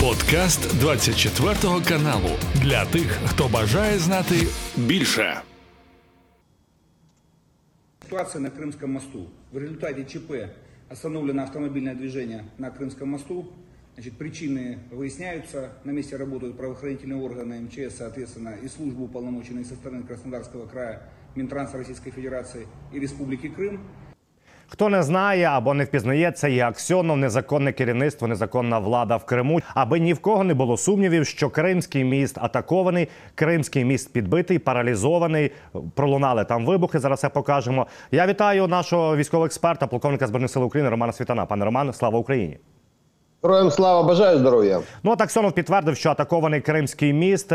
Подкаст 24 каналу для тих, хто бажає знати більше. Ситуация на Крымском мосту. В результате ЧП остановлено автомобильное движение на Крымском мосту. Значит, причины выясняются. На месте работают правоохранительные органы МЧС, соответственно, и службы уполномоченные со стороны Краснодарского края, Минтранса Российской Федерации и Республики Крым. Хто не знає або не впізнає, це є Аксьонов, незаконне керівництво, незаконна влада в Криму. Аби ні в кого не було сумнівів, що Кримський міст атакований, Кримський міст підбитий, паралізований. Пролунали там вибухи. Зараз все покажемо. Я вітаю нашого військового експерта, полковника збройних сил України Романа Світана. Пане Роман, слава Україні. Героям слава бажаю здоров'я. Ну от Аксьонов підтвердив, що атакований Кримський міст.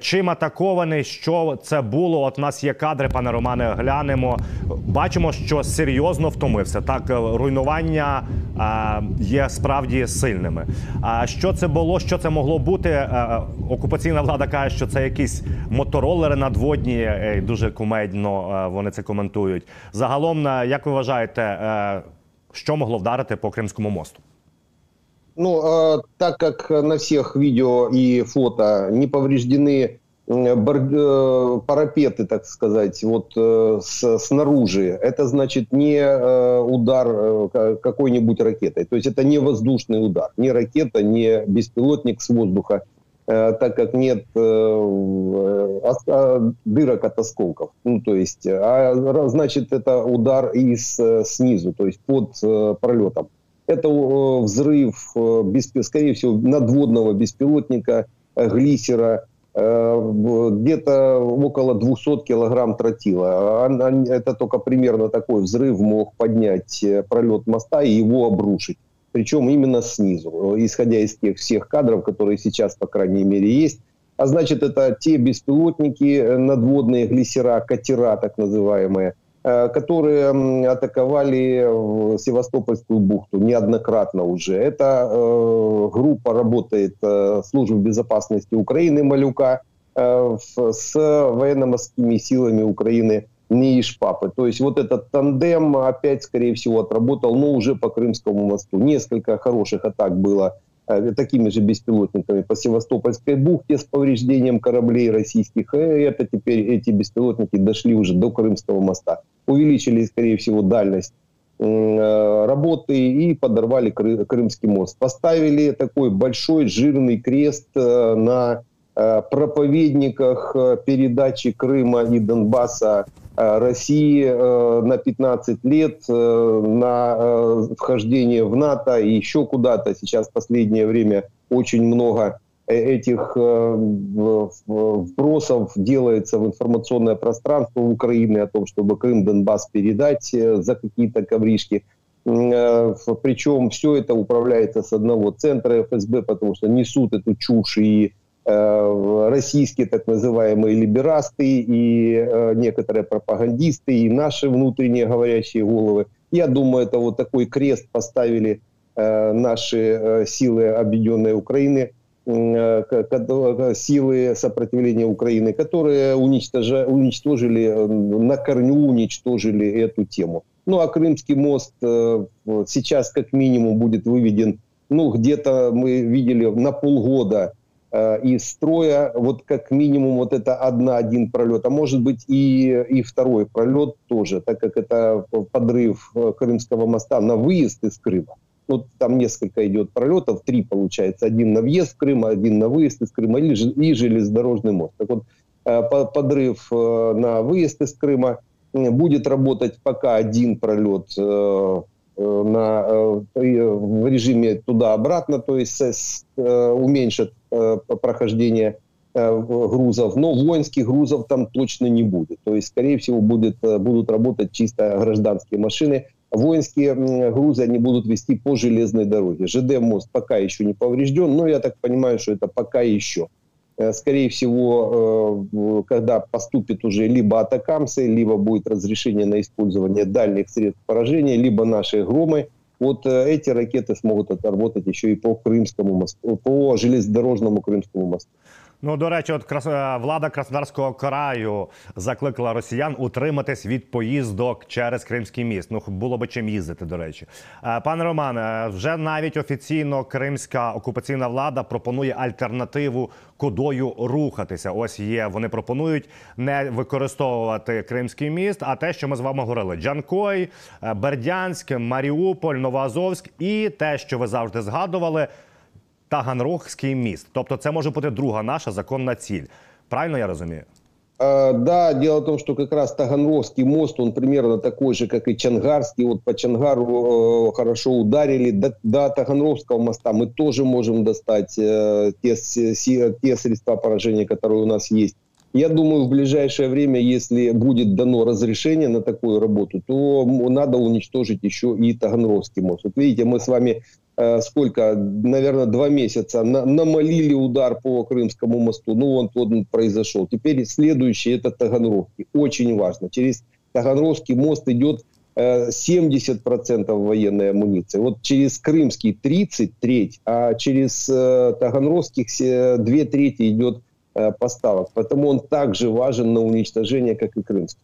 Чим атакований? Що це було? От у нас є кадри, пане Романе. Глянемо. Бачимо, що серйозно втомився. Так, е, руйнування е, є справді сильними. А що це було? Що це могло бути? Е, Окупаційна влада каже, що це якісь моторолери надводні. Дуже кумедно вони це коментують. Загалом, як ви вважаєте, що могло вдарити по Кримському мосту? Ну, э, так как на всех видео и фото не повреждены э, парапеты, так сказать, вот э, с- снаружи, это значит не э, удар ка- какой-нибудь ракетой. То есть это не воздушный удар, не ракета, не беспилотник с воздуха, так как нет а, дырок от осколков. Ну, то есть, а значит, это удар из снизу, то есть под пролетом. Это э, взрыв, э, скорее всего, надводного беспилотника, э, глиссера, где-то около 200 килограмм тротила. Это только примерно такой взрыв мог поднять пролет моста и его обрушить. Причем именно снизу, исходя из тех всех кадров, которые сейчас, по крайней мере, есть. А значит, это те беспилотники, надводные глиссера, катера так называемые, которые м, атаковали Севастопольскую бухту неоднократно уже. Эта э, группа работает э, службы безопасности Украины Малюка э, с военно-морскими силами Украины НИИШПАПы. То есть вот этот тандем опять, скорее всего, отработал, но уже по Крымскому мосту. Несколько хороших атак было э, такими же беспилотниками по Севастопольской бухте с повреждением кораблей российских. И это теперь эти беспилотники дошли уже до Крымского моста. Увеличили, скорее всего, дальность э, работы и подорвали Кры- Крымский мост. Поставили такой большой жирный крест э, на э, проповедниках э, передачи Крыма и Донбасса э, России э, на 15 лет, э, на э, вхождение в НАТО и еще куда-то. Сейчас в последнее время очень много э, этих э, вбросов делается в информационное пространство Украины о том, чтобы Крым, Донбасс передать э, за какие-то ковришки. Э, Причем все это управляется с одного центра ФСБ, потому что несут эту чушь и э, российские так называемые либерасты, и э, некоторые пропагандисты, и наши внутренние говорящие головы. Я думаю, это вот такой крест поставили э, наши э, силы Объединенной Украины, э, силы сопротивления Украины, которые уничтожили, э, на корню уничтожили эту тему. Ну а Крымский мост э, сейчас как минимум будет выведен, ну где-то мы видели на полгода э, из строя, вот как минимум вот это одна, один пролет, а может быть и, и второй пролет тоже, так как это подрыв э, Крымского моста на выезд из Крыма. Ну, там несколько идет пролетов, три получается, один на въезд в Крым, один на выезд из Крыма и, и железнодорожный мост. Так вот, э, по- подрыв э, на выезд из Крыма будет работать пока один пролет на, в режиме туда-обратно, то есть с- с, э, уменьшит э, грузов, но воинских грузов там точно не будет. То есть, скорее всего, будет, э, будут работать чисто гражданские машины. Воинские грузы они будут вести по железной дороге. ЖД мост пока еще не поврежден, но я так понимаю, что это пока еще. Скорее всего, когда поступит уже либо атакамсы, либо будет разрешение на использование дальних средств поражения, либо наши громы, вот э, эти ракеты смогут отработать еще и по Крымскому мосту, по железнодорожному Крымскому мосту. Ну, до речі, от крас... е, влада Краснодарського краю закликала росіян утриматись від поїздок через Кримський міст. Ну, було би чим їздити, до речі. Е, Пане Романе, вже навіть офіційно кримська окупаційна влада пропонує альтернативу кудою рухатися. Ось є. Вони пропонують не використовувати Кримський міст, а те, що ми з вами говорили: Джанкой, е, Бердянськ, Маріуполь, Новоазовськ і те, що ви завжди згадували. Таганрогський міст. Тобто, це може бути друга наша законна ціль. Правильно я розумію? А, Да, дело в том, что как раз Таганровский мост, он примерно такой же, как и Чангарский. Вот по Чангару э, хорошо ударили. До, до Таганровского моста мы тоже можем достать э, те, с- си- те средства поражения, которые у нас есть. Я думаю, в ближайшее время, если будет дано разрешение на такую работу, то м, надо уничтожить еще и Таганровский мост. Вот видите, мы с вами э, сколько, наверное, два месяца на- намолили удар по Крымскому мосту. Ну, он, он произошел. Теперь следующий это Таганровский. Очень важно. Через Таганровский мост идет э, 70% военной амуниции. Вот через Крымский 30 треть, а через э, Таганровских се- две трети идет э, поставок. Поэтому он также важен на уничтожение, как и Крымский.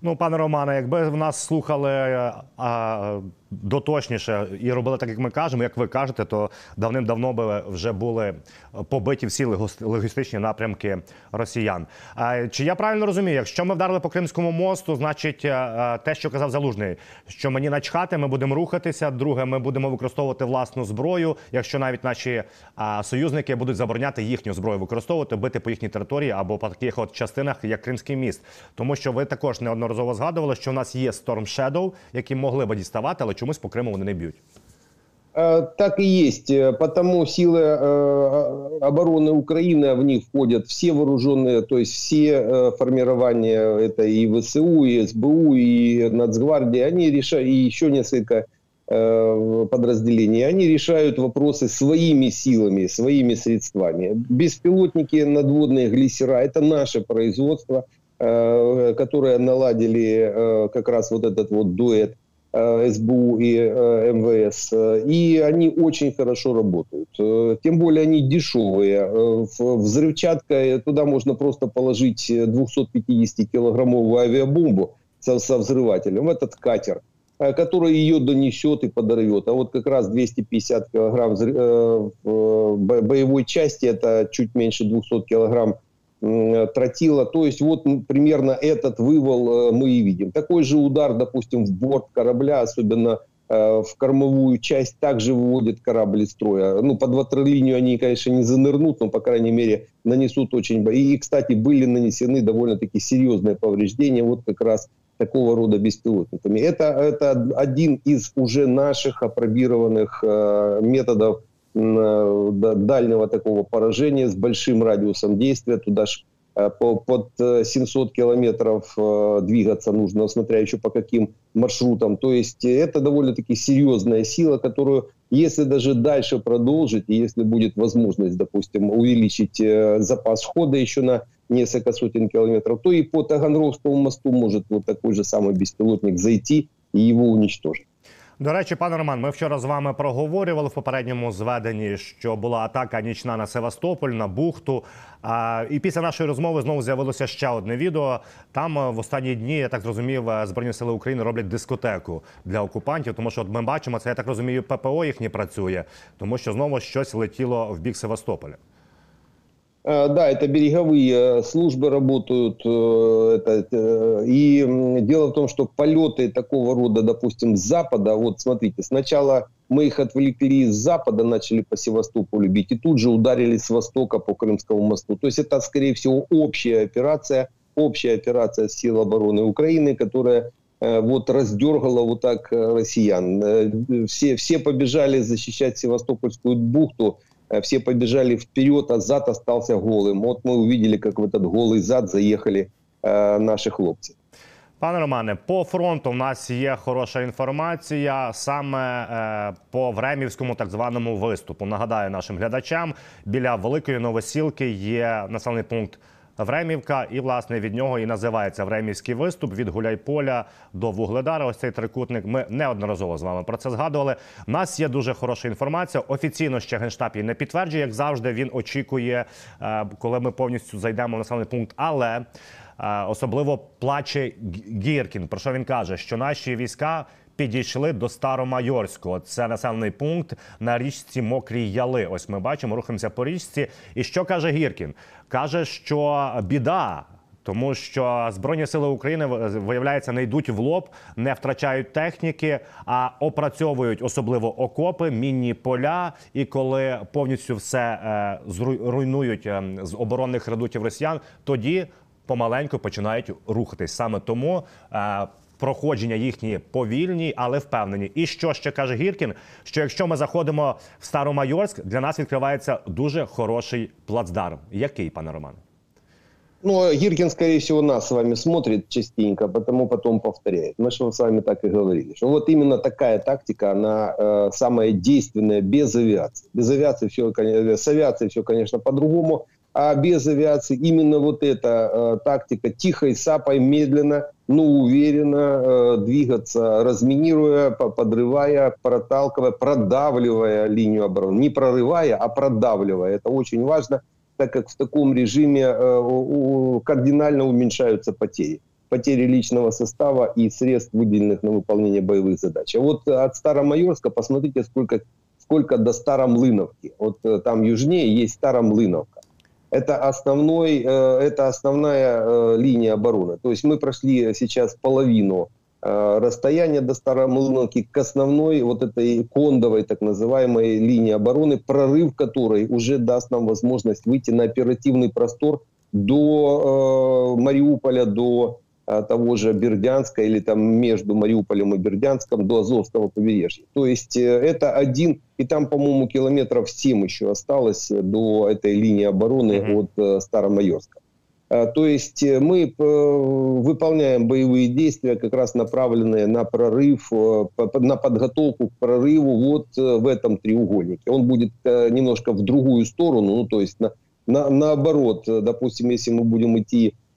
Ну, пане Романе, якби в нас слухали е, а, доточніше і робили так, як ми кажемо, як ви кажете, то давним-давно би вже були побиті всі логістичні напрямки росіян. Чи я правильно розумію, якщо ми вдарили по Кримському мосту, значить е, е, те, що казав Залужний, що мені начхати, ми будемо рухатися. Друге, ми будемо використовувати власну зброю. Якщо навіть наші союзники будуть забороняти їхню зброю використовувати, бити по їхній території або по таких от частинах, як Кримський міст, тому що ви також неодноразово згадували, що в нас є Storm Shadow, які могли би діставати, але чомусь по Криму вони не б'ють. Так и есть. Потому силы обороны Украины, в них входят все вооруженные, то есть все формирования, это и ВСУ, и СБУ, и Нацгвардия, они решают, и еще несколько подразделений, они решают вопросы своими силами, своими средствами. Беспилотники, надводные глиссера, это наше производство, которое наладили как раз вот этот вот дуэт СБУ и э, МВС. Э, И они очень хорошо работают. Э, Тем более они дешевые. Э, Взрывчатка, э, туда можно просто положить э, 250-килограммовую авиабомбу со, со взрывателем этот катер э, который ее донесет и подорвет. А вот как раз 250 килограмм э, боевой части, это чуть меньше 200 килограмм тротила. То есть вот примерно этот вывал э, мы и видим. Такой же удар, допустим, в борт корабля, особенно э, в кормовую часть, также выводит корабль из строя. Ну, под ватерлинию они, конечно, не занырнут, но, по крайней мере, нанесут очень... И, кстати, были нанесены довольно-таки серьезные повреждения вот как раз такого рода беспилотниками. Это, это один из уже наших опробированных э, методов э, дальнего такого поражения с большим радиусом действия. Туда ж э, по, под э, 700 километров э, двигаться нужно, смотря еще по каким маршрутам. То есть э, это довольно-таки серьезная сила, которую, если даже дальше продолжить, и если будет возможность, допустим, увеличить э, запас хода еще на несколько сотен километров, то и по Таганровскому мосту может вот такой же самый беспилотник зайти и его уничтожить. До речі, пане Роман, ми вчора з вами проговорювали в попередньому зведенні, що була атака нічна на Севастополь, на бухту. І після нашої розмови знову з'явилося ще одне відео. Там е, в останні дні, я так зрозумів, е, Збройні сили України роблять дискотеку для окупантів, тому що от ми бачимо, це я так розумію, ППО їхнє працює, тому що знову щось летіло в бік Севастополя. Э, Да, это береговые э, службы работают. э, это, И дело в том, что полеты такого рода, допустим, с запада, вот смотрите, сначала мы их отвлекли с запада, начали по Севастополю бить, и тут же ударили с востока по Крымскому мосту. То есть это, скорее всего, общая операция, общая операция сил обороны Украины, которая вот раздергала вот так россиян. Все, все побежали защищать Севастопольскую бухту, все побежали вперед, а зад остался голым. Вот мы увидели, как в этот голый зад заехали э, наши хлопцы. Пане Романе, по фронту в нас є хороша інформація саме е, по Времівському так званому виступу. Нагадаю нашим глядачам, біля Великої Новосілки є населений пункт Времівка, і власне від нього і називається Времівський виступ від Гуляйполя до Вугледара. Ось цей трикутник. Ми неодноразово з вами про це згадували. У нас є дуже хороша інформація. Офіційно ще генштаб її не підтверджує, як завжди. Він очікує, е, коли ми повністю зайдемо в населений пункт. Але е, особливо плаче Гіркін. Про що він каже? Що наші війська підійшли до Старомайорського. Це населений пункт на річці Мокрі Яли. Ось ми бачимо, рухаємося по річці. І що каже Гіркін? Каже, що біда. Тому що збройні сили України виявляється не йдуть в лоб, не втрачають техніки, а опрацьовують особливо окопи, мінні поля. І коли повністю все е, зруйнують е, з оборонних редутів росіян, тоді помаленьку починають рухатись. Саме тому е, проходження їхні повільні, але впевнені. І що ще каже Гіркін? Що якщо ми заходимо в Старомайорськ, для нас відкривається дуже хороший плацдарм. Який, пане Романе? Ну, Гиркин, скорее всего, нас с вами смотрит частенько, потому потом повторяет. Мы же с вами так и говорили, что вот именно такая тактика, она э, самая действенная без авиации. Без авиации все, с авиацией все, конечно, по-другому, а без авиации именно вот эта э, тактика тихой сапой, медленно, но уверенно э, двигаться, разминируя, подрывая, проталкивая, продавливая линию обороны. Не прорывая, а продавливая. Это очень важно, так как в таком режиме э, у, кардинально уменьшаются потери. Потери личного состава и средств, выделенных на выполнение боевых задач. А вот от Старомайорска посмотрите, сколько, сколько до Старомлыновки. Вот э, там южнее есть Старомлыновка это, основной, э, это основная э, линия обороны. То есть мы прошли сейчас половину э, расстояния до Старомлыновки к основной вот этой кондовой так называемой линии обороны, прорыв которой уже даст нам возможность выйти на оперативный простор до Мариуполя, до того же Бердянска или там между Мариуполем и Бердянском до Азовского побережья. То есть это один, и там, по-моему, километров 7 еще осталось до этой линии обороны mm-hmm. от Старомайорска. То есть мы выполняем боевые действия, как раз направленные на прорыв, на подготовку к прорыву вот в этом треугольнике. Он будет немножко в другую сторону, ну то есть на, на, наоборот, допустим, если мы будем идти Э, э,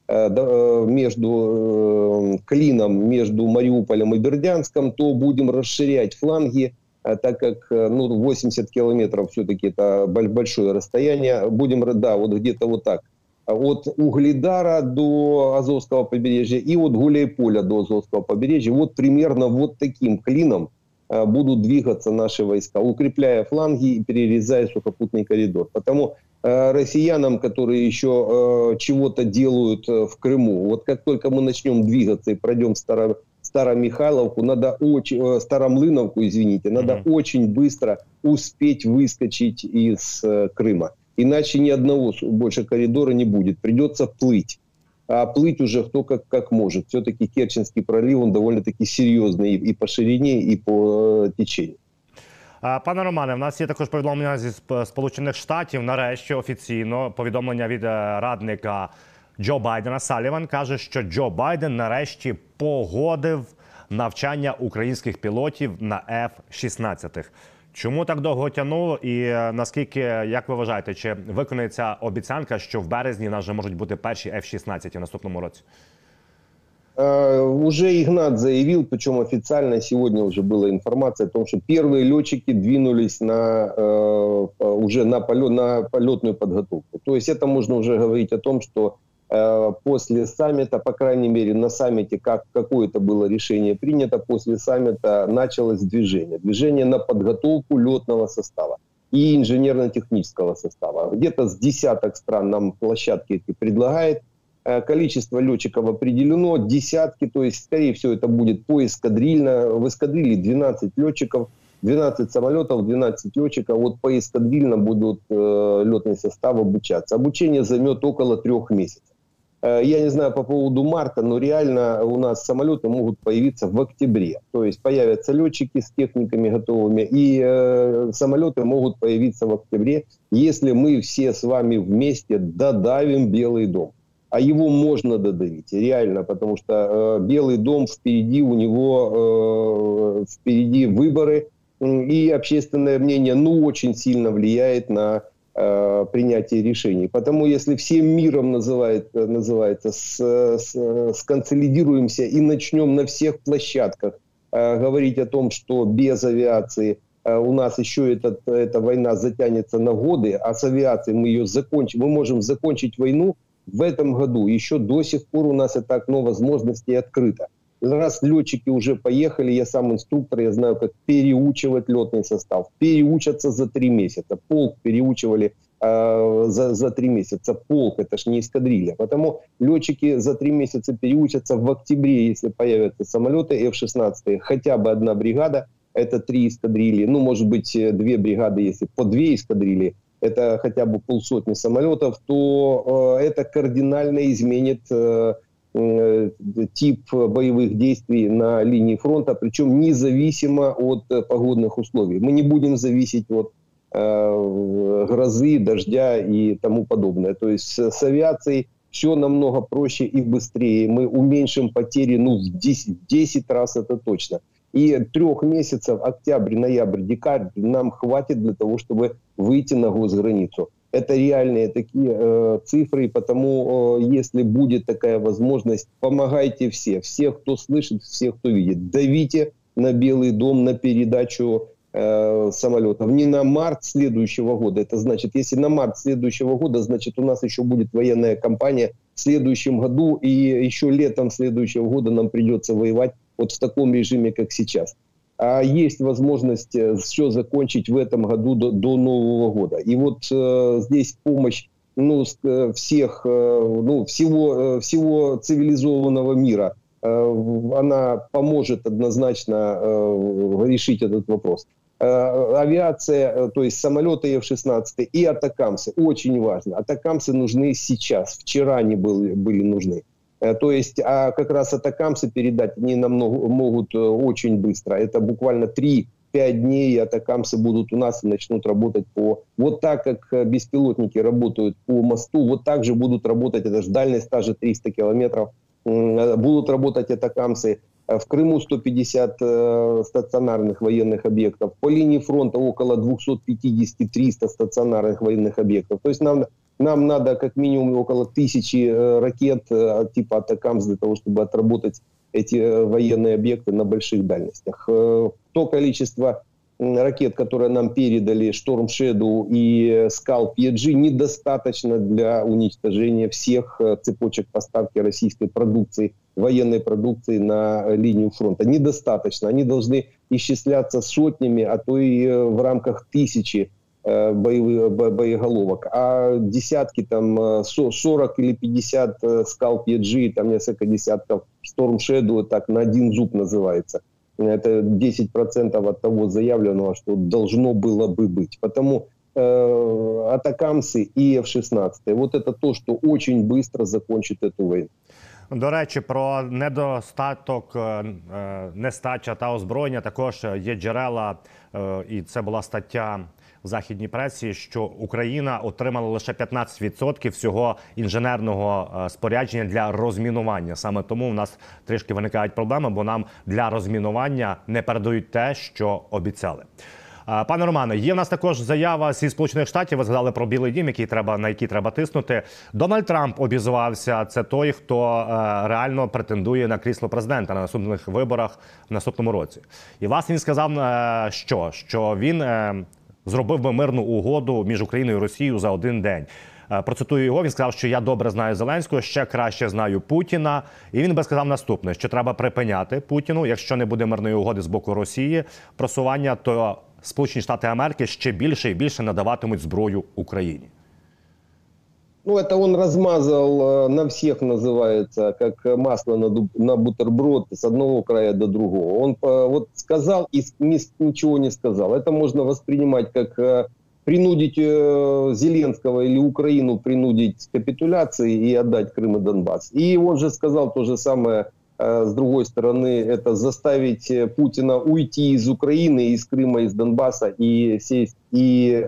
между э, клином между Мариуполем и Бердянском, то будем расширять фланги, так как ну, 80 километров все-таки это большое расстояние. Будем, да, вот где-то вот так. От Угледара до Азовского побережья и от Гуляйполя до Азовского побережья. Вот примерно вот таким клином будут двигаться наши войска, укрепляя фланги и перерезая сухопутный коридор. Потому Э, россиянам, которые еще э, чего-то делают э, в Крыму. Вот как только мы начнем двигаться и пройдем Старо, Старомихайловку, надо очень, Старомлыновку, извините, надо mm-hmm. очень быстро успеть выскочить из Крыма. Иначе ни одного больше коридора не будет. Придется плыть. А плыть уже кто как, как может. Все-таки Керченский пролив, он довольно-таки серьезный и по ширине, и по течению. Пане Романе, в нас є також повідомлення зі Сполучених Штатів. Нарешті офіційно повідомлення від е, радника Джо Байдена Саліван каже, що Джо Байден нарешті погодив навчання українських пілотів на F-16. Чому так довго тягнуло? І е, наскільки як ви вважаєте, чи виконується обіцянка, що в березні в нас вже можуть бути перші F-16 в наступному році? Э, уже Игнат заявил, причем официально сегодня уже была информация о том, что первые летчики двинулись на, э, уже на, полет, на полетную подготовку. То есть это можно уже говорить о том, что э, После саммита, по крайней мере на саммите, как какое-то было решение принято, после саммита началось движение. Движение на подготовку летного состава и инженерно-технического состава. Где-то с десяток стран нам площадки эти предлагает. Э, количество летчиков определено, десятки, то есть, скорее всего, это будет по эскадрильно. В эскадрилье 12 летчиков, 12 самолетов, 12 летчиков. Вот по эскадрильно будут э, летный состав обучаться. Обучение займет около трех месяцев. Э, я не знаю по поводу марта, но реально у нас самолеты могут появиться в октябре. То есть появятся летчики с техниками готовыми, и э, самолеты могут появиться в октябре, если мы все с вами вместе додавим Белый дом а его можно додавить, реально, потому что э, Белый дом впереди, у него э, впереди выборы, и общественное мнение, ну, очень сильно влияет на э, принятия решений. Потому если всем миром называет, называется, с, с, сконсолидируемся и начнем на всех площадках э, говорить о том, что без авиации э, у нас еще этот, эта война затянется на годы, а с авиацией мы ее закончим, мы можем закончить войну в этом году. Еще до сих пор у нас это окно возможностей открыто раз летчики уже поехали, я сам инструктор, я знаю, как переучивать летный состав. Переучатся за три месяца. Полк переучивали э, за, за три месяца. Полк, это ж не эскадрилья. Потому летчики за три месяца переучатся в октябре, если появятся самолеты F-16, хотя бы одна бригада, это три эскадрильи, ну, может быть, две бригады, если по две эскадрильи, это хотя бы полсотни самолетов, то э, это кардинально изменит э, Э, тип боевых действий на линии фронта, причем независимо от э, погодных условий. Мы не будем зависеть от э, грозы, дождя и тому подобное. То есть с авиацией все намного проще и быстрее. Мы уменьшим потери ну, в 10, 10 раз, это точно. И трех месяцев, октябрь, ноябрь, декабрь, нам хватит для того, чтобы выйти на госграницу. Это реальные такие э, цифры, потому э, если будет такая возможность, помогайте все, все, кто слышит, все, кто видит. Давите на Белый дом, на передачу э, самолетов. Не на март следующего года. Это значит, если на март следующего года, значит у нас еще будет военная кампания в следующем году, и еще летом следующего года нам придется воевать вот в таком режиме, как сейчас есть возможность э, все закончить в этом году до, до Нового года. И вот э, здесь помощь ну, э, всех, э, ну, всего, э, всего цивилизованного мира, э, она поможет однозначно э, решить этот вопрос. Э, авиация, то есть самолеты F-16 и атакамсы, очень важно. Атакамсы нужны сейчас, вчера они были, были нужны. Э, то есть, а как раз атакамсы передать они намного, могут э, очень быстро. Это буквально 3 5 дней атакамсы будут у нас и начнут работать по... Вот так, как э, беспилотники работают по мосту, вот так же будут работать, это же дальность та же 300 километров, будут работать атакамсы. В Крыму 150 стационарных военных объектов. По линии фронта около 250-300 стационарных военных объектов. То есть нам нам надо как минимум около тысячи э, ракет э, типа Атакамс для того, чтобы отработать эти э, военные объекты на больших дальностях. То количество ракет, которые нам передали Storm Shadow и Scalp EG, недостаточно для уничтожения всех цепочек поставки российской продукции, военной продукции на линию фронта. Недостаточно. Они должны исчисляться сотнями, а то и в рамках тысячи боевых, боеголовок, а десятки, там 40 э, или 50 Scalp э, EG, там несколько десятков Storm Shadow, так на один зуб называется. Это 10% от того заявленного, что должно было бы быть. Потому э, атакамсы и F-16, вот это то, что очень быстро закончит эту войну. До речі, про недостаток, нестача та озброєння також є джерела, і це була стаття в західній пресі, що Україна отримала лише 15% всього інженерного е, спорядження для розмінування. Саме тому в нас трішки виникають проблеми, бо нам для розмінування не передають те, що обіцяли. Е, пане Романе, є в нас також заява зі сполучених штатів. Ви згадали про білий дім, який треба на який треба тиснути. Дональд Трамп обізвався. Це той, хто е, реально претендує на крісло президента на наступних виборах в наступному році. І вас він сказав, що що він зробив би мирну угоду між Україною і Росією за один день. Е, процитую його. Він сказав, що я добре знаю Зеленського, ще краще знаю Путіна. І він би сказав наступне: що треба припиняти Путіну, якщо не буде мирної угоди з боку Росії, просування, то Сполучені Штати Америки ще більше і більше надаватимуть зброю Україні. Ну, это он размазал э, на всех, называется, как масло на, на бутерброд с одного края до другого. Он э, вот сказал и ничего не сказал. Это можно воспринимать как э, принудить Зеленского или Украину принудить к капитуляции и отдать Крым и Донбасс. И он же сказал то же самое с другой стороны, это заставить Путина уйти из Украины, из Крыма, из Донбасса и сесть и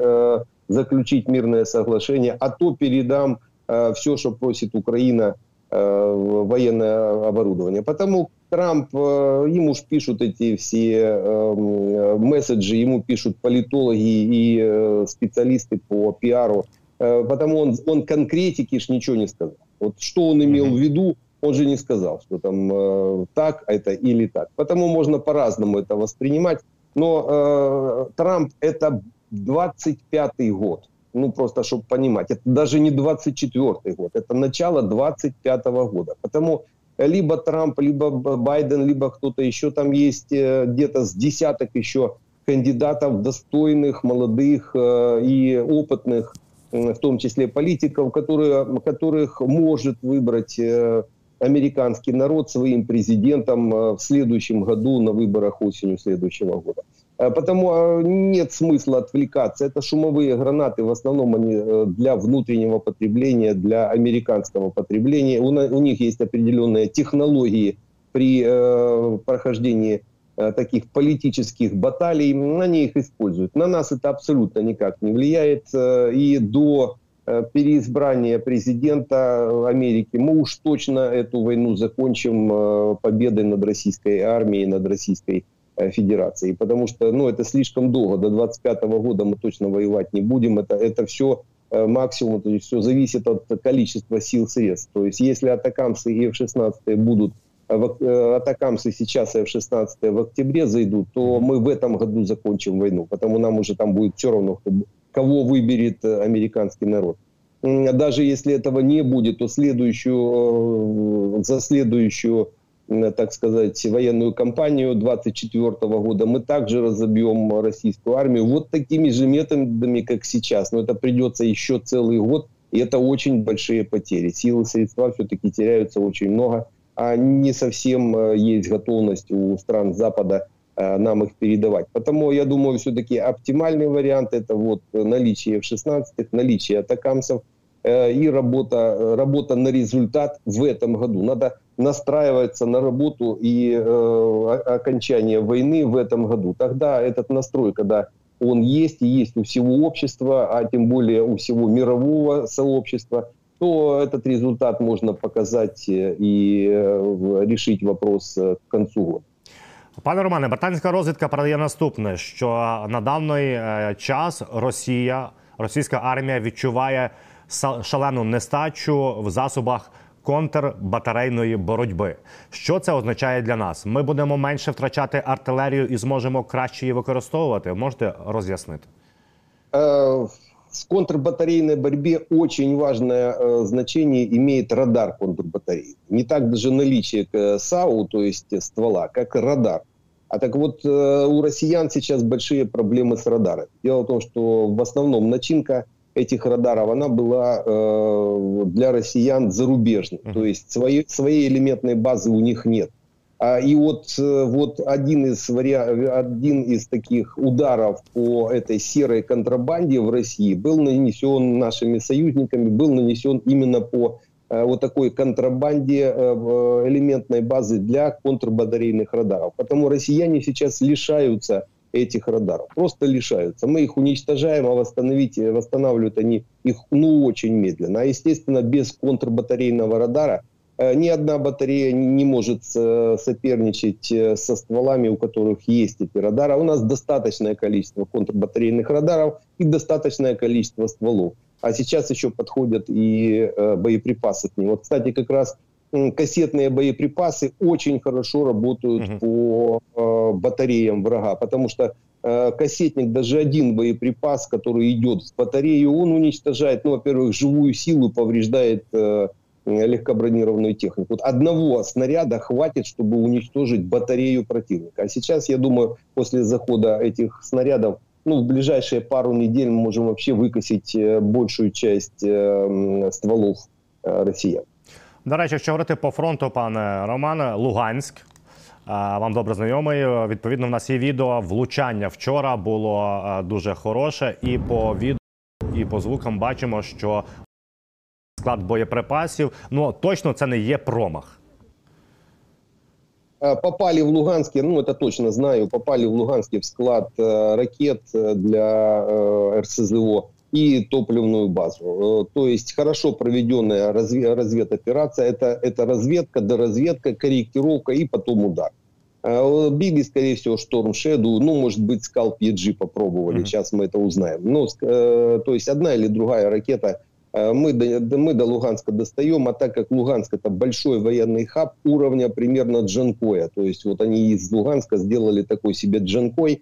заключить мирное соглашение, а то передам э, все, что просит Украина, э, военное оборудование. Потому Трамп, ему ж пишут эти все месседжи, ему пишут политологи и специалисты по пиару, потому он, он конкретики ж ничего не сказал. Вот что он имел в виду, он же не сказал, что там э, так это или так. Потому можно по-разному это воспринимать. Но э, Трамп это 25-й год. Ну, просто, чтобы понимать. Это даже не 24-й год. Это начало 25-го года. Потому либо Трамп, либо Байден, либо кто-то еще там есть, э, где-то с десяток еще кандидатов достойных, молодых э, и опытных, в том числе политиков, которые, которых может выбрать э, американский народ своим президентом в следующем году на выборах осенью следующего года. Э, потому э, нет смысла отвлекаться. Это шумовые гранаты, в основном они для внутреннего потребления, для американского потребления. У, них есть определенные технологии при э, прохождении э, таких политических баталий. Они их используют. На нас это абсолютно никак не влияет. Э, и до Э, переизбрания президента Америки, мы уж точно эту войну закончим э, победой над российской армией, над Российской э, Федерацией. Потому что ну, это слишком долго. До 25 года мы точно воевать не будем. Это, это все максимум, то есть все зависит от количества сил средств. То есть если атакамсы и F-16 будут атакамсы сейчас и F-16 в октябре зайдут, то мы в этом году закончим войну. Потому нам уже там будет все равно, кого выберет э, американский народ. Даже если этого не будет, то следующую, э, за следующую, так сказать, военную кампанию 24 года мы также разобьем российскую армию вот такими же методами, как сейчас. Но это придется еще целый год, и это очень большие потери. Силы, средства все-таки теряются очень много, а не совсем э, есть готовность у стран Запада Э, нам их передавать. Потому я думаю, все-таки оптимальный вариант это вот наличие F-16, наличие атакамсов э, и работа, работа на результат в этом году. Надо настраиваться на работу и э, окончание войны в этом году. Тогда этот настрой, когда он есть и есть у всего общества, а тем более у всего мирового сообщества, то этот результат можно показать и решить вопрос к концу года. Пане Романе, британська розвідка передає наступне: що на даний е, час Росія, російська армія відчуває шалену нестачу в засобах контрбатарейної боротьби. Що це означає для нас? Ми будемо менше втрачати артилерію і зможемо краще її використовувати. Можете роз'яснити? Е, в контрбатарейной борьбе очень важное э, значение имеет радар контрбатареи. Не так даже наличие э, САУ, то есть ствола, как радар. А так вот, э, у россиян сейчас большие проблемы с радарами. Дело в том, что в основном начинка этих радаров, она была э, для россиян зарубежной. То есть своей, своей элементной базы у них нет. А, и вот, э, вот один, из вариа... один из таких ударов по этой серой контрабанде в России был нанесен нашими союзниками, был нанесен именно по э, вот такой контрабанде э, элементной базы для контрбатарейных радаров. Потому россияне сейчас лишаются этих радаров. Просто лишаются. Мы их уничтожаем, а восстановить, восстанавливают они их ну очень медленно. А естественно без контрбатарейного радара Э, ни одна батарея не может э, соперничать э, со стволами, у которых есть эти радары. У нас достаточное количество контрбатарейных радаров и достаточное количество стволов. А сейчас еще подходят и боеприпасы к ним. Вот, кстати, как раз кассетные боеприпасы очень хорошо работают угу. по батареям врага, потому что кассетник, даже один боеприпас, который идет в батарею, он уничтожает, ну, во-первых, живую силу, повреждает легкобронированную технику. Вот одного снаряда хватит, чтобы уничтожить батарею противника. А сейчас, я думаю, после захода этих снарядов, ну, в ближайшие пару недель мы можем вообще выкосить э, большую часть э, стволов э, россиян. До речі, якщо говорити по фронту, пане Романе, Луганськ. Вам добре знайомий. Відповідно, в нас є відео. Влучання вчора було дуже хороше, і по відео, і по звукам бачимо, що склад боєприпасів. Ну точно це не є промах. Попали в Луганске, ну это точно знаю, попали в Луганске в склад э, ракет для э, РСЗО И топливную базу. Э, то есть хорошо проведенная разведоперация это, это разведка, доразведка, корректировка и потом удар. Э, Били, скорее всего, Шторм Shadow, ну, может быть, Скалп EG попробовали, mm-hmm. сейчас мы это узнаем. Но, э, то есть одна или другая ракета мы до, мы до Луганска достаем, а так как Луганск это большой военный хаб уровня примерно Джанкоя, то есть вот они из Луганска сделали такой себе Джанкой,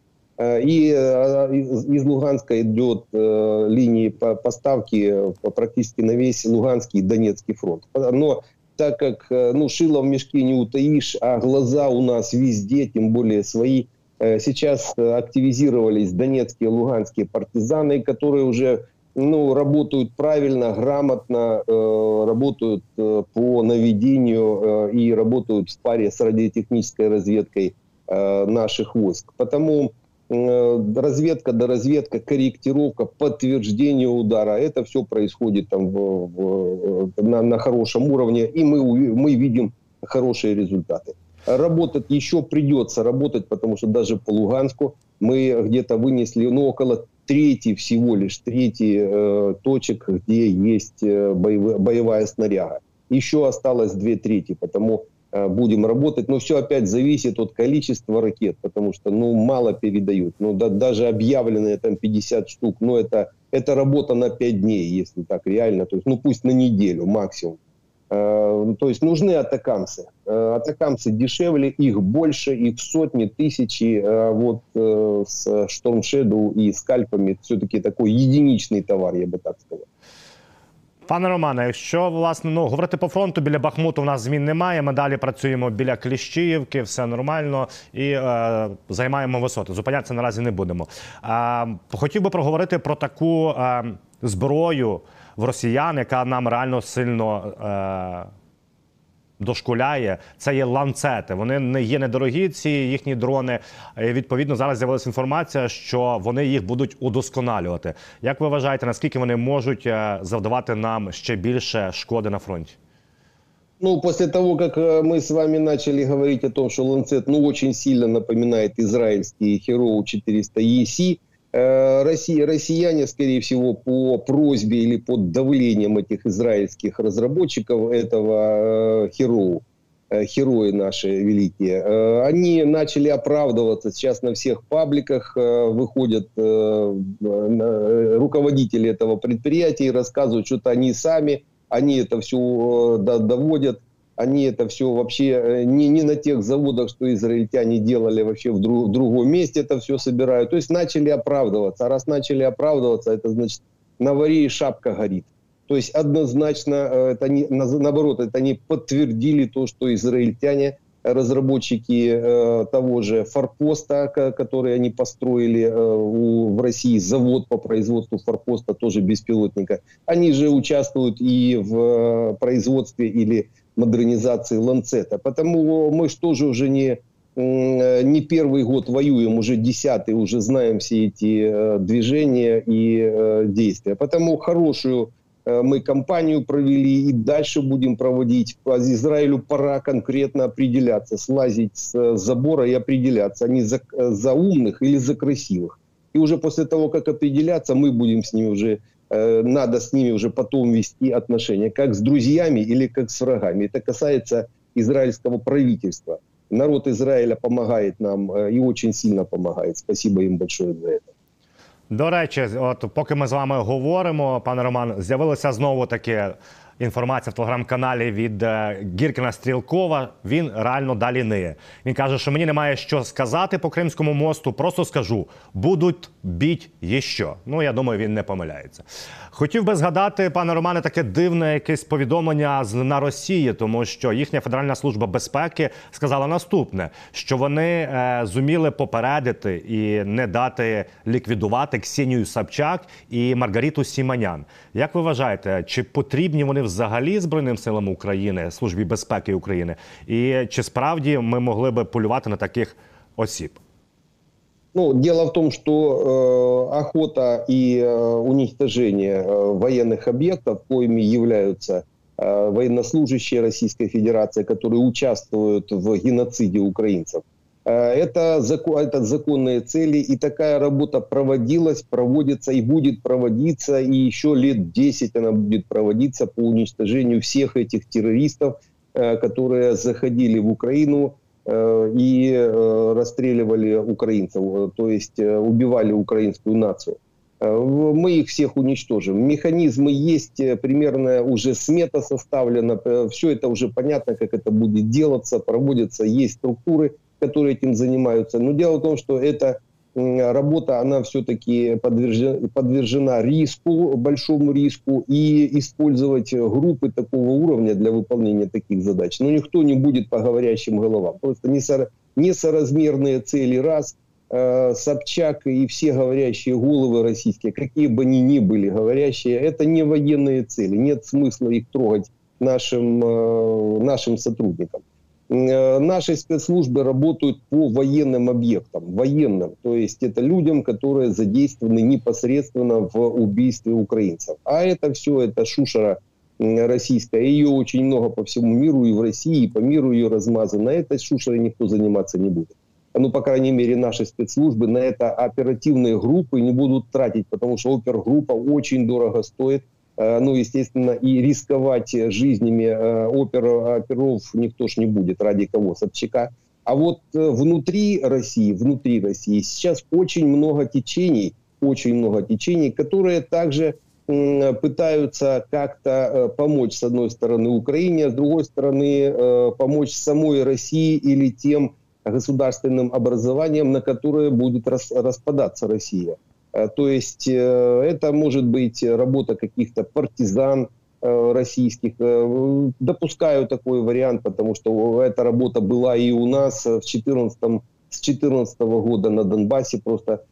и э, из Луганска идет э, линии поставки практически на весь Луганский и Донецкий фронт. Но так как ну, шило в мешке не утаишь, а глаза у нас везде, тем более свои, сейчас активизировались донецкие и луганские партизаны, которые уже ну, работают правильно, грамотно, э, работают э, по наведению э, и работают в паре с радиотехнической разведкой э, наших войск. Потому Э, разведка до разведка, корректировка, подтверждение удара. Это все происходит там в, в, на, на хорошем уровне, и мы, мы видим хорошие результаты. Работать еще придется работать, потому что даже по Луганску мы где-то вынесли ну, около трети всего лишь, трети э, точек, где есть э, боевая, боевая снаряга. Еще осталось две трети, потому Э, будем работать. Но все опять зависит от количества ракет, потому что ну, мало передают. Ну, да, даже объявленные там 50 штук, но это, это работа на 5 дней, если так реально. То есть, ну пусть на неделю максимум. Э, то есть нужны атакамсы. Э, атакамсы дешевле, их больше, их сотни, тысячи. Вот с Storm Shadow и скальпами все-таки такой единичный товар, я бы так сказал. Пане Романе, якщо власне ну говорити по фронту біля Бахмуту, у нас змін немає. Ми далі працюємо біля Кліщіївки, все нормально і е, займаємо висоти. Зупинятися наразі не будемо. Е, хотів би проговорити про таку е, зброю в росіян, яка нам реально сильно. Е, дошкуляє, це є ланцети. Вони не є недорогі. Ці їхні дрони. І, Відповідно, зараз з'явилася інформація, що вони їх будуть удосконалювати. Як ви вважаєте, наскільки вони можуть е, завдавати нам ще більше шкоди на фронті? Ну, после того, как э, мы с вами начали говорить о том, что Ланцет, ну, очень сильно напоминает израильский Hero 400 EC, Э, Россия, россияне, скорее всего, по просьбе или под давлением этих израильских разработчиков этого Hero, э, герои наши великие, э, они начали оправдываться. Сейчас на всех пабликах выходят руководители этого предприятия и рассказывают, что-то они сами, они это все доводят они это все вообще э, не, не на тех заводах, что израильтяне делали вообще в, друг, в другом месте это все собирают. То есть начали оправдываться. А раз начали оправдываться, это значит на варе и шапка горит. То есть однозначно, э, это не, наоборот, это они подтвердили то, что израильтяне, разработчики э, того же форпоста, который они построили э, у, в России, завод по производству форпоста, тоже беспилотника, они же участвуют и в э, производстве или модернизации Ланцета. Потому мы же уже не, не первый год воюем, уже десятый, уже знаем все эти э, движения и э, действия. Потому хорошую э, мы кампанию провели и дальше будем проводить. Израилю пора конкретно определяться, слазить с забора и определяться, они за, за умных или за красивых. И уже после того, как определяться, мы будем с ними уже Э, надо с ними уже потом вести отношения, как с друзьями или как с врагами. Это касается израильского правительства. Народ Израиля помогает нам э, и очень сильно помогает. Спасибо им большое за это. До речі, от поки ми з вами говоримо, пане Роман, з'явилося знову таке інформація в телеграм-каналі від е, Гіркіна Стрілкова. Він реально далі ниє. Він каже, що мені немає що сказати по Кримському мосту. Просто скажу, будуть біть що. Ну я думаю, він не помиляється. Хотів би згадати, пане Романе, таке дивне якесь повідомлення з на Росії, тому що їхня Федеральна служба безпеки сказала наступне: що вони е, зуміли попередити і не дати ліквідувати Ксенію Сапчак і Маргариту Сіманян. Як ви вважаєте, чи потрібні вони взагалі Збройним силам України, службі безпеки України, і чи справді ми могли би полювати на таких осіб? Ну, дело в том, что э, охота и э, уничтожение э, военных объектов, коими являются э, военнослужащие Российской Федерации, которые участвуют в геноциде украинцев, Это, закон, это законные цели, и такая работа проводилась, проводится и будет проводиться, и еще лет 10 она будет проводиться по уничтожению всех этих террористов, которые заходили в Украину и расстреливали украинцев, то есть убивали украинскую нацию. Э, мы их всех уничтожим. Механизмы есть, э, примерно уже смета составлена, э, все это уже понятно, как это будет делаться, проводятся, есть структуры, которые этим занимаются. Но дело в том, что эта работа, она все-таки подвержена, подвержена риску, большому риску, и использовать группы такого уровня для выполнения таких задач. Но никто не будет по говорящим головам. Просто несоразмерные цели раз – Э, Собчак и все говорящие головы российские, какие бы они ни были говорящие, это не военные цели. Нет смысла их трогать нашим, э, нашим сотрудникам. Э, наши спецслужбы работают по военным объектам, военным, то есть это людям, которые задействованы непосредственно в убийстве украинцев. А это все, это шушера российская, ее очень много по всему миру, и в России, и по миру ее размазано. Этой шушерой никто заниматься не будет ну, по крайней мере, наши спецслужбы на это оперативные группы не будут тратить, потому что опергруппа очень дорого стоит. Э, ну, естественно, и рисковать жизнями э, опер, оперов никто ж не будет, ради кого, Собчака. А вот э, внутри России, внутри России сейчас очень много течений, очень много течений, которые также пытаются как-то помочь, с одной стороны, Украине, а с другой стороны, помочь самой России или тем государственным образованием, на которое будет рас, распадаться Россия. Э, то есть э, это может быть работа каких-то партизан э, российских. Допускаю такой вариант, потому что эта работа была и у нас в 14 с 2014 года на Донбассе. Просто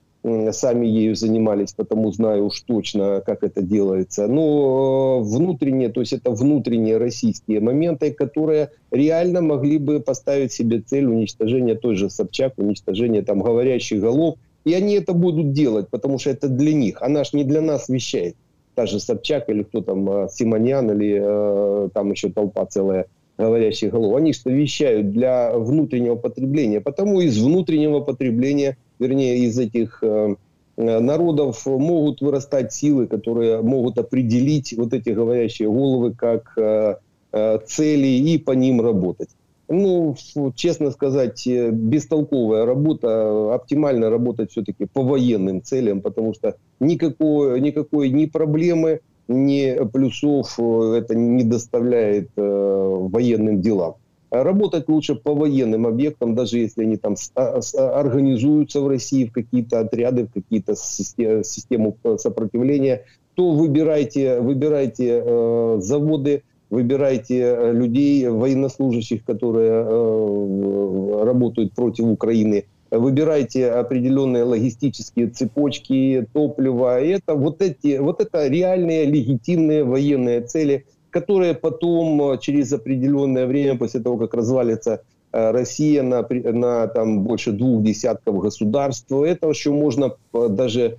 сами ею занимались, потому знаю уж точно, как это делается. Но внутренние, то есть это внутренние российские моменты, которые реально могли бы поставить себе цель уничтожения той же Собчак, уничтожения там говорящих голов. И они это будут делать, потому что это для них. Она же не для нас вещает. Та же Собчак или кто там, э, Симоньян или э, там еще толпа целая говорящих голов. Они что вещают для внутреннего потребления. Потому из внутреннего потребления – вернее, из этих э, народов могут вырастать силы, которые могут определить вот эти говорящие головы как э, э, цели и по ним работать. Ну, честно сказать, бестолковая работа, оптимально работать все-таки по военным целям, потому что никакой, никакой ни проблемы, ни плюсов это не доставляет э, военным делам. Работать лучше по военным объектам, даже если они там а, а, организуются в России в какие-то отряды, в какие-то систему сопротивления, то выбирайте, выбирайте э, заводы, выбирайте э, людей, военнослужащих, которые э, работают против Украины, выбирайте определенные логистические цепочки топлива. И это вот эти, вот это реальные легитимные военные цели – которые потом э, через определенное время, после того, как развалится Россия на, на там, больше двух десятков государств, это еще можно даже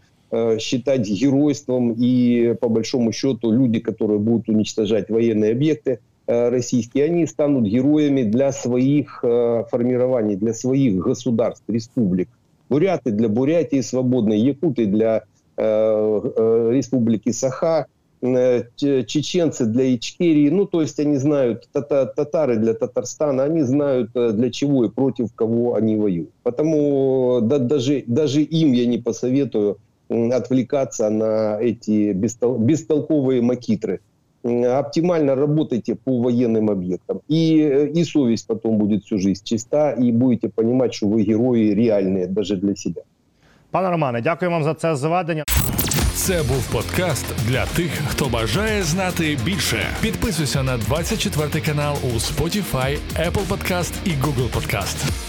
считать геройством. И по большому счету люди, которые будут уничтожать военные объекты российские, они станут героями для своих формирований, для своих государств, республик. Буряты для Бурятии свободной, якуты для республики Саха – Э, чеченцы для Ичкерии, ну, то есть они знают, татары для Татарстана, они знают, э, для чего и против кого они воюют. Потому да, даже, даже им я не посоветую отвлекаться на эти бестол, бестолковые макитры. Оптимально работайте по военным объектам. И, э, и совесть потом будет всю жизнь чиста, и будете понимать, что вы герои реальные даже для себя. Пане Романе, дякую вам за це зведення. Це був подкаст для тих, хто бажає знати більше. Підписуйся на 24 канал у Spotify, Apple Podcast і Google Podcast.